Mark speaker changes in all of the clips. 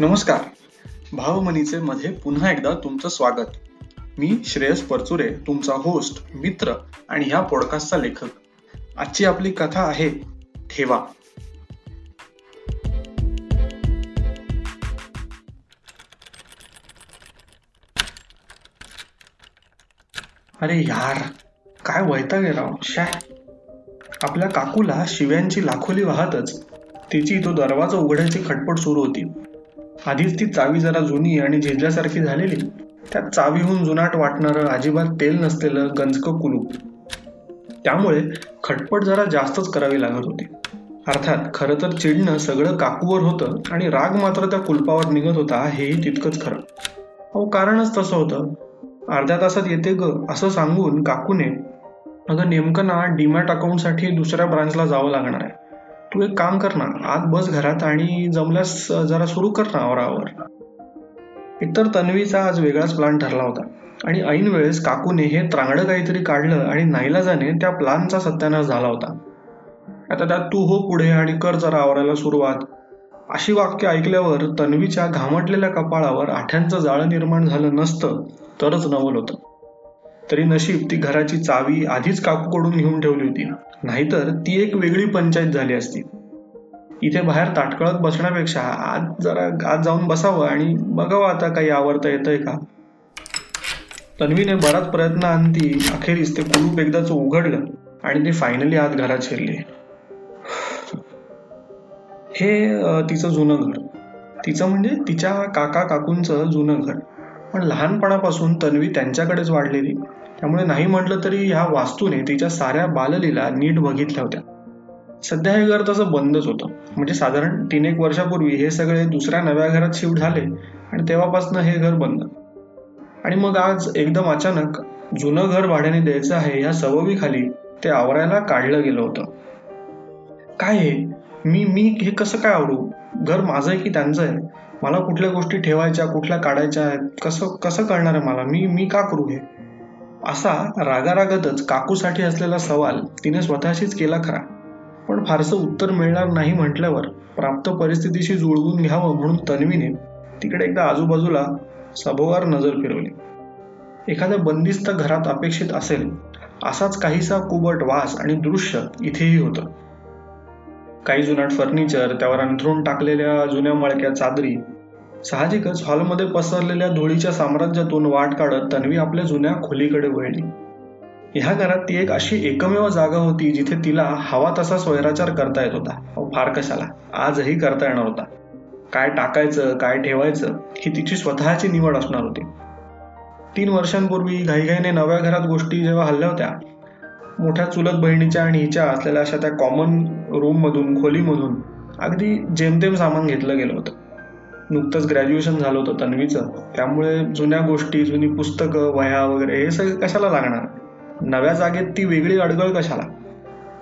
Speaker 1: नमस्कार. भावमनीचे मध्ये पुन्हा एकदा तुमचं स्वागत. मी श्रेयस परचुरे तुमचा होस्ट मित्र आणि ह्या पॉडकास्टचा लेखक. आजची आपली कथा आहे ठेवा. अरे यार काय वैता गेला शॅ आपल्या काकूला शिव्यांची लाखोली वाहतच. तिची तो दरवाजा उघडायची खटपट सुरू होती. आधीच ती चावी जरा जुनी आणि झेजल्यासारखी झालेली. त्यात चावीहून जुनाट वाटणारं अजिबात तेल नसलेलं गंजक कुलूप. त्यामुळे खटपट जरा जास्तच करावी लागत होती. अर्थात खरं तर चिडणं सगळं काकूवर होतं आणि राग मात्र त्या कुलपावर निघत होता हेही तितकंच खरं. अहो कारणच तसं होतं. अर्ध्या तासात येते ग असं सांगून काकूने अगं नेमकं ना डीमॅट अकाउंटसाठी दुसऱ्या ब्रांचला जावं लागणार आहे. तू एक काम कर ना आत बस घरात आणि जमल्यास जरा सुरू कर ना आवरावर. एकतर तन्वीचा आज वेगळाच प्लान ठरला होता. आणि ऐन वेळेस काकूने हे त्रांगडं काहीतरी काढलं आणि नाईलाजाने त्या प्लानचा सत्यानाश झाला होता. आता त्यात तू हो पुढे आणि कर जरा आवरायला सुरुवात. अशी वाक्य ऐकल्यावर तन्वीच्या घामटलेल्या कपाळावर आठ्यांचं जाळं निर्माण झालं नसतं तरच नवल होतं. तरी नशीब ती घराची चावी आधीच काकूकडून घेऊन ठेवली होती नाहीतर ती एक वेगळी पंचायत झाली असती. इथे बाहेर ताटकळत बसण्यापेक्षा आज जरा आज जाऊन बसावं आणि बघावं आता काही आवडता येतंय का. तन्वीने बराच प्रयत्न आणती अखेरीस ते कुलूप एकदाच उघडलं आणि ते फायनली आत घरात शिरले. हे तिचं जुनं घर. तिचं म्हणजे तिच्या काका काकूंचं जुनं घर. पण लहानपणापासून तन्वी त्यांच्याकडेच वाढलेली. त्यामुळे नाही म्हटलं तरी ह्या वास्तूने तिच्या साऱ्या बाललीला नीट बघितल्या होत्या. सध्या हे घर तसं बंदच होतं. म्हणजे साधारण तीन एक वर्षापूर्वी हे सगळे दुसऱ्या नव्या घरात शिफ्ट झाले आणि तेव्हापासून हे घर बंद. आणि मग आज एकदम अचानक जुनं घर भाड्याने द्यायचं आहे या सववीखाली ते आवरायला काढलं गेलं होतं. काय हे? मी मी हे कसं काय आवडू घर माझं आहे की त्यांचं आहे? मला कुठल्या गोष्टी ठेवायच्या कुठल्या काढायच्या आहेत कसं कसं कळणार आहे मला? मी मी का करू हे? असा रागारागतच काकूसाठी असलेला सवाल तिने स्वतःशीच केला खरा. पण फारसं उत्तर मिळणार नाही म्हटल्यावर प्राप्त परिस्थितीशी जुळवून घ्यावं म्हणून तन्वीने तिकडे एकदा आजूबाजूला सभोवार नजर फिरवली. एखाद्या बंदिस्त घरात अपेक्षित असेल असाच काहीसा कुबट वास आणि दृश्य इथेही होतं. काही जुनाट फर्निचर त्यावर अंथरून टाकलेल्या जुन्या मळक्या चादरी. साहजिकच हॉलमध्ये पसरलेल्या धुळीच्या साम्राज्यातून वाट काढत तन्वी आपल्या जुन्या खोलीकडे वळली. ह्या घरात ती एक अशी एकमेव जागा होती जिथे तिला हवा तसा स्वैराचार करता येत होता. फार कशाला? आजही करता येणार होता. काय टाकायचं काय ठेवायचं ही तिची स्वतःची निवड असणार होती. तीन वर्षांपूर्वी घाईघाईने नव्या घरात गोष्टी जेव्हा हल्ल्या होत्या मोठ्या चुलत बहिणीच्या आणि हिच्या असलेल्या अशा त्या कॉमन रूममधून खोलीमधून अगदी जेमतेम सामान घेतलं गेलं होतं. नुकतंच ग्रॅज्युएशन झालं होतं तन्वीचं. त्यामुळे जुन्या गोष्टी जुनी पुस्तकं वह्या वगैरे हे सगळं कशाला लागणार? नव्या जागेत ती वेगळी अडगळ कशाला?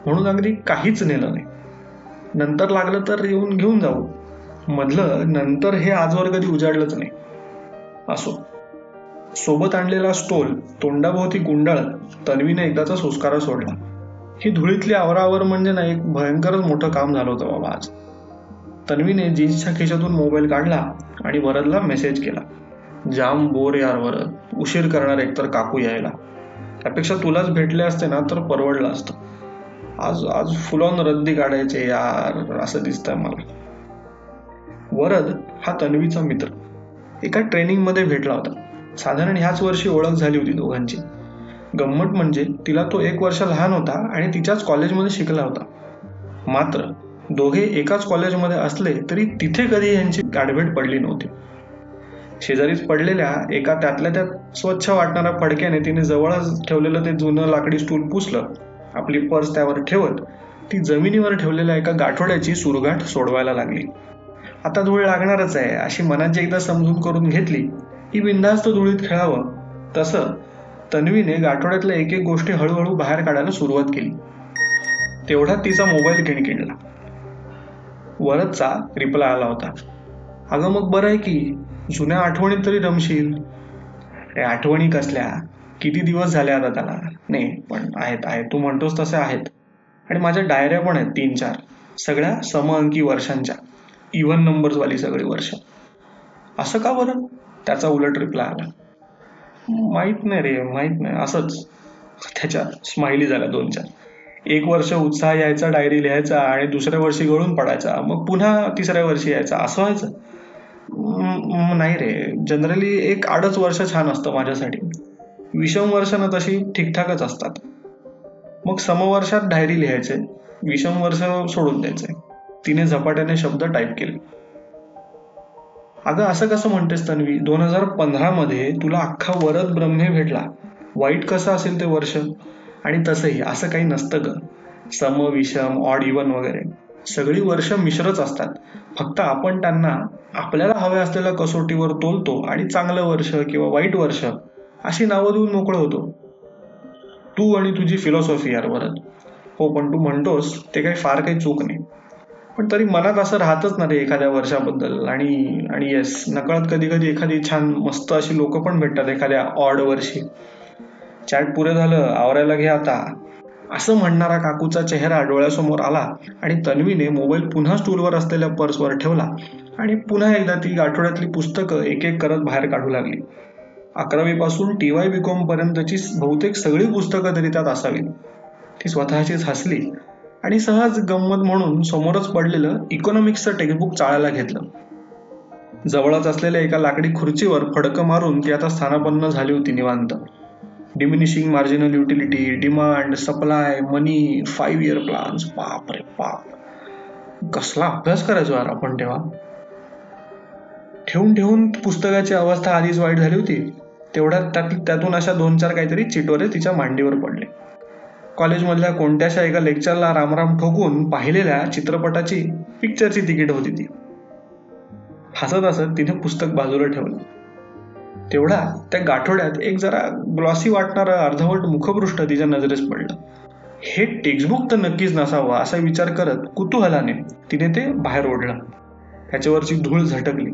Speaker 1: म्हणून अगदी काहीच नेलं नाही. नंतर लागलं तर येऊन घेऊन जाऊ. मधलं नंतर हे आजवर कधी उजाडलंच नाही. असो. सोबत आणलेला स्टोल तोंडाभोवती गुंडाळत तन्वीने एकदाचा संस्कारा सोडला. ही धुळीतली आवरावर म्हणजे ना एक भयंकरच मोठं काम झालं होतं बाबा आज. तन्वीने जीन्सच्या खिशातून मोबाईल काढला आणि वरदला मेसेज केला. जाम बोर यार वरद उशीर करणार एकतर काकू यायला. त्यापेक्षा तुलाच भेटले असते ना तर परवडलं असतं. आज आज फुलॉन रद्दी काढायचे यार असं दिसतंय मला. वरद हा तन्वीचा मित्र. एका ट्रेनिंगमध्ये भेटला होता. साधारण ह्याच वर्षी ओळख झाली होती दोघांची. गंमत म्हणजे तिला तो एक वर्ष लहान होता आणि तिच्याच कॉलेजमध्ये शिकला होता. मात्र दोघे एकाच कॉलेजमध्ये असले तरी तिथे कधी यांची गाठभेट पडली नव्हती. शेजारीच पडलेल्या एका त्यातल्या त्यात स्वच्छ वाटणाऱ्या फडक्याने तिने जवळच ठेवलेलं ते जुनं लाकडी स्टूल पुसलं. आपली पर्स त्यावर ठेवत ती जमिनीवर ठेवलेल्या एका गाठोड्याची सुरगाठ सोडवायला लागली. आता धूळ लागणारच आहे अशी मनाची एकदा समजून करून घेतली ही बिंदास्त धुळीत खेळावं. तसं तन्वीने गाठोड्यातल्या एक एक गोष्टी हळूहळू बाहेर काढायला सुरुवात केली. तेवढा तिचा मोबाईल किणकिणला वरदचा रिप्लाय आला होता. अगं मग बरं आहे की जुन्या आठवणीत तरी रमशील? रे आठवणी कसल्या? किती दिवस झाले आता त्याला? नाही पण आहेत आहेत. तू म्हणतोस तसे आहेत. आणि माझ्या डायऱ्या पण आहेत तीन चार सगळ्या समअंकी वर्षांच्या. इव्हन नंबर्स वाली सगळी वर्ष. असं का बरं? त्याचा उलट रिप्लाय आला. माहीत नाही रे माहीत नाही. असंच त्याच्या स्माइली झाल्या दोन चार एक वर्ष उत्साह यायचा डायरी लिहायचा आणि दुसऱ्या वर्षी गळून पडायचा. मग पुन्हा तिसऱ्या वर्षी यायचा. असं व्हायचं? नाही रे. जनरली एक अडच वर्ष छान असतं माझ्यासाठी. विषम वर्ष ना तशी ठीकठाकच असतात. मग समवर्षात डायरी लिहायचे. विषम वर्ष सोडून द्यायचे. तिने झपाट्याने शब्द टाईप केले. अगं असं कसं म्हणतेस तन्वी? दोन हजार पंधरा मध्ये तुला अख्खा वरद ब्रह्मे भेटला. वाईट कसं असेल ते वर्ष? आणि तसंही असं काही नसतं ग. सम विषम ऑड इवन वगैरे. सगळी वर्ष मिश्रच असतात. फक्त आपण त्यांना आपल्याला हव्या असलेल्या कसोटीवर तोलतो आणि चांगलं वर्ष किंवा वाईट वर्ष अशी नावं देऊन मोकळं होतो. तू आणि तुझी फिलॉसॉफी यार वरद. हो पण तू म्हणतोस ते काही फार काही चूक नाही. पण तरी मनात असं राहतच ना रे एखाद्या वर्षाबद्दल. आणि आणि येस नकळत कधी कधी एखादी छान मस्त अशी लोक पण भेटतात एखाद्या ऑड वर्षी. चॅट पुरे झालं आवरायला घे आता. असं म्हणणारा काकूचा चेहरा डोळ्यासमोर आला आणि तन्वीने मोबाईल पुन्हा स्टूलवर असलेल्या पर्सवर ठेवला आणि पुन्हा एकदा ती आठवड्यातली पुस्तकं एक एक करत बाहेर काढू लागली. अकरावीपासून टी वाय बी कॉम पर्यंतची बहुतेक सगळी पुस्तकं तरी त्यात असावीत. ती स्वतःचीच हसली. आणि सहज गंमत म्हणून समोरच पडलेलं इकॉनॉमिक्सचं टेक्स्टबुक चाळायला घेतलं. जवळच असलेल्या एका लाकडी खुर्चीवर फडकं मारून ती आता स्थानापन्न झाली होती निवांत. Diminishing marginal utility demand supply money five year plans बाप. रे बाप कसला अभ्यास करायचो यार आपण तेव्हा? ठेवून ठेवून पुस्तकाची अवस्था आधीच वाईट झाली होती. तेवढ्यात त्यात त्यातून अशा दोन चार काहीतरी चिटोरे तिच्या मांडीवर पडले. कॉलेजमधल्या कोणत्याशा एका लेक्चरला रामराम ठोकून पाहिलेल्या चित्रपटाची पिक्चरची तिकीट होती ती. हसत हसत तिने पुस्तक बाजूला ठेवलं. तेवढा त्या गाठोड्यात एक जरा ग्लॉसी वाटणारं अर्धवट मुखपृष्ठ तिच्या नजरेस पडलं. हे टेक्स्टबुक तर नक्कीच नसावं असा विचार करत कुतूहलाने तिने ते बाहेर ओढलं. त्याच्यावरची धूळ झटकली.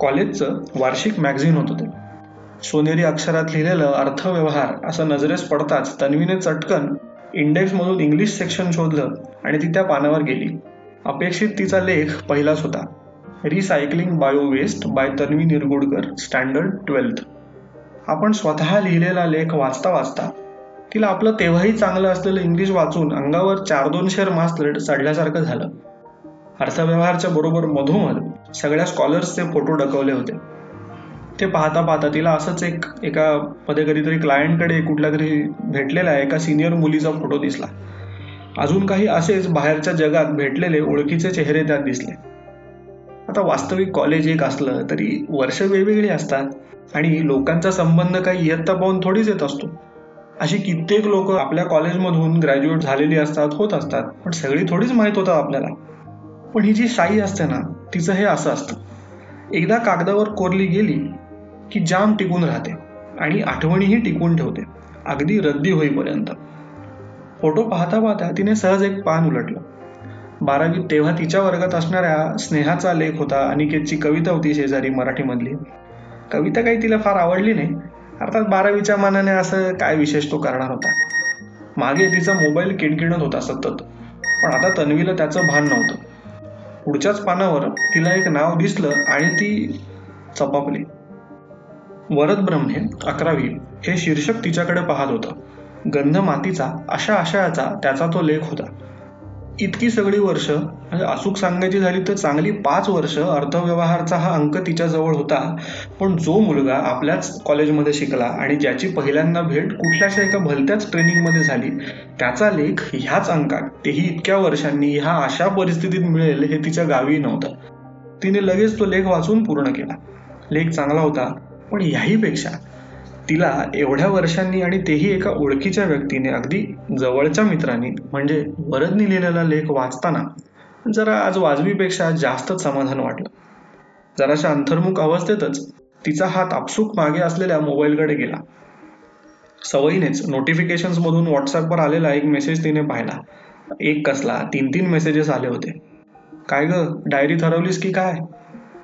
Speaker 1: कॉलेजचं वार्षिक मॅगझिन होतं ते. सोनेरी अक्षरात लिहिलेलं अर्थव्यवहार असं नजरेस पडताच तन्वीने चटकन इंडेक्स मधून इंग्लिश सेक्शन शोधलं आणि ती त्या पानावर गेली. अपेक्षित तिचा लेख पहिलाच होता. Recycling bio waste by Tanvi Nirgudkar standard twelfth आपण स्वतः लिहिलेला लेख वाचता वाचता तिला आपलं तेव्हाही चांगलं असलेलं इंग्लिश वाचून अंगावर चार दोन शेर मास चढल्यासारखं झालं. अर्थव्यवहारच्या बरोबर मधोमध सगळ्या स्कॉलर्सचे फोटो डकवले होते. ते पाहता पाहता तिला असंच एक एका मध्ये कधीतरी क्लायंटकडे कुठल्या तरी भेटलेला एका सिनियर मुलीचा फोटो दिसला. अजून काही असेच बाहेरच्या जगात भेटलेले ओळखीचे चेहरे त्यात दिसले. आता वास्तविक कॉलेज एक असलं तरी वर्ष वेगवेगळी असतात आणि लोकांचा संबंध काही इयत्ता पाहून थोडीच येत असतो. अशी कित्येक लोक आपल्या कॉलेजमधून ग्रॅज्युएट झालेली असतात होत असतात पण सगळी थोडीच माहीत होतात आपल्याला. पण ही जी साई असते ना तिचं हे असं असतं. एकदा कागदावर कोरली गेली की जाम टिकून राहते आणि आठवणीही टिकून ठेवते. अगदी रद्दी होईपर्यंत. फोटो पाहता पाहता तिने सहज एक पान उलटलं. बारावीत तेव्हा तिच्या वर्गात असणाऱ्या स्नेहाचा लेख होता अनिकेतची कविता होती शेजारी मराठीमधली. कविता काही तिला फार आवडली नाही. अर्थात बारावीच्या मानाने असं काय विशेष तो करणार होता? मागे तिचा मोबाईल किणकिणत होता सतत. पण आता तन्वीला त्याचं भान नव्हतं. पुढच्याच पानावर तिला एक नाव दिसलं आणि ती चपापली. वरद ब्रह्मे अकरावी हे शीर्षक तिच्याकडे पाहत होतं. गंध मातीचा अशा आशयाचा त्याचा तो लेख होता. इतकी सगळी वर्ष म्हणजे अचूक सांगायची झाली तर चांगली पाच वर्ष अर्थव्यवहारचा हा अंक तिच्याजवळ होता. पण जो मुलगा आपल्याच कॉलेजमध्ये शिकला आणि ज्याची पहिल्यांदा भेट कुठल्याशा एका भलत्याच ट्रेनिंगमध्ये झाली त्याचा लेख ह्याच अंकात तेही इतक्या वर्षांनी ह्या अशा परिस्थितीत मिळेल हे तिच्या गावी नव्हतं. तिने लगेच तो लेख वाचून पूर्ण केला. लेख चांगला होता पण याहीपेक्षा तिला एवढ्या वर्षांनी आणि तेही एका ओळखीच्या व्यक्तीने अगदी जवळच्या मित्रांनी म्हणजे वरदनी लिहिलेला लेख वाचताना जरा आज वाजवीपेक्षा जास्तच समाधान वाटलं. जराशा अंतर्मुख अवस्थेतच तिचा हात आपसूक मागे असलेल्या मोबाईलकडे गेला. सवयीनेच नोटिफिकेशन मधून व्हॉट्सअपवर आलेला एक मेसेज तिने पाहिला. एक कसला? तीन तीन मेसेजेस आले होते. काय ग? डायरी ठरवलीस की काय?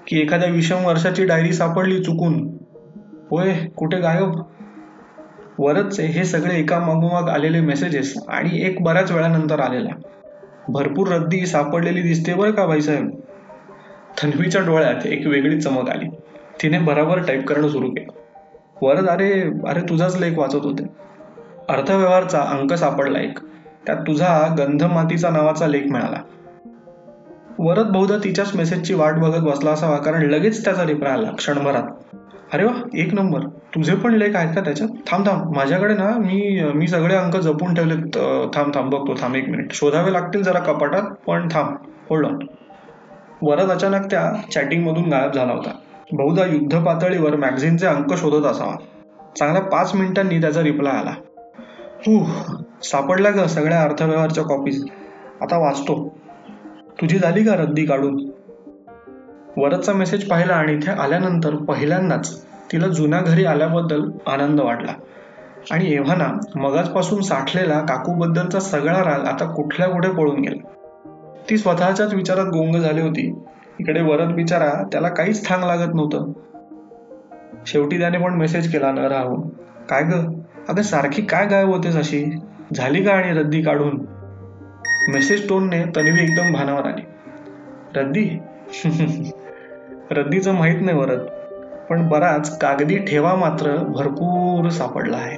Speaker 1: की एखाद्या विषम वर्षाची डायरी सापडली चुकून होय कुठे गायब? वरच हे सगळे एका मागोमाग आलेले मेसेजेस आणि एक बऱ्याच वेळानंतर आलेला. भरपूर रद्दी सापडलेली दिसते बरं का भाईसाहेब? तन्वीच्या डोळ्यात एक वेगळी चमक आली. तिने बराबर टाईप करणं सुरू केलं. वरद अरे अरे तुझाच लेख वाचत होते. अर्थव्यवहारचा अंक सापडला एक. त्यात तुझा गंध मातीचा नावाचा लेख मिळाला. वरद बहुधा तिच्याच मेसेजची वाट बघत बसला असावा कारण लगेच त्याचा रिप्लाय आला क्षणभरात. अरे वा एक नंबर. तुझे पण लेख आहेत का त्याच्यात? थांब थांब. माझ्याकडे ना मी मी सगळे अंक जपून ठेवलेत. थांब थांब. बघतो थांब एक मिनिट शोधावे लागतील जरा कपाटात पण थांब. होल्ड ऑन वरद अचानक त्या चॅटिंगमधून गायब झाला होता. बहुधा युद्ध पातळीवर मॅगझिनचे अंक शोधत असावा. चांगल्या पाच मिनिटांनी त्याचा रिप्लाय आला. हू सापडल्या ग सगळ्या अर्थव्यवहारच्या कॉपीज आता वाचतो. तुझी झाली का रद्दी काढून? वरदचा मेसेज पाहिला आणि इथे आल्यानंतर पहिल्यांदाच तिला जुन्या घरी आल्याबद्दल आनंद वाटला. आणि एव्हाना मगाजपासून साठलेला काकूबद्दलचा सगळा राग आता कुठल्या कुठे पळून गेला. ती स्वतःच्याच विचारात गोंग झाली होती. इकडे वरद बिचारा त्याला काहीच थांग लागत नव्हतं. शेवटी त्याने पण मेसेज केला न राहून. काय ग? अगं सारखी काय गायब होतेस अशी? झाली का आणि रद्दी काढून? मेसेज टोनने तन्वी एकदम भानावर आली. रद्दी? रद्दीचं माहीत नाही बरं पण बराच कागदी ठेवा मात्र भरपूर सापडला आहे.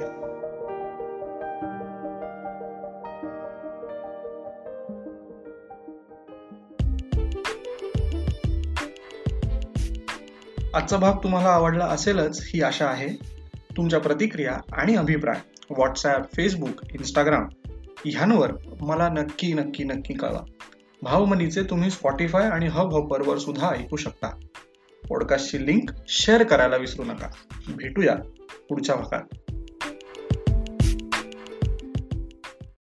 Speaker 1: आजचा भाग तुम्हाला आवडला असेलच ही आशा आहे. तुमच्या प्रतिक्रिया आणि अभिप्राय व्हॉट्सॲप फेसबुक इंस्टाग्राम ह्यांवर मला नक्की नक्की नक्की कळवा. भावमनीचे तुम्ही स्पॉटीफाय आणि हब हॉपरवर सुद्धा ऐकू शकता. पॉडकास्टची लिंक शेअर करायला विसरू नका. भेटूया पुढच्या भागात.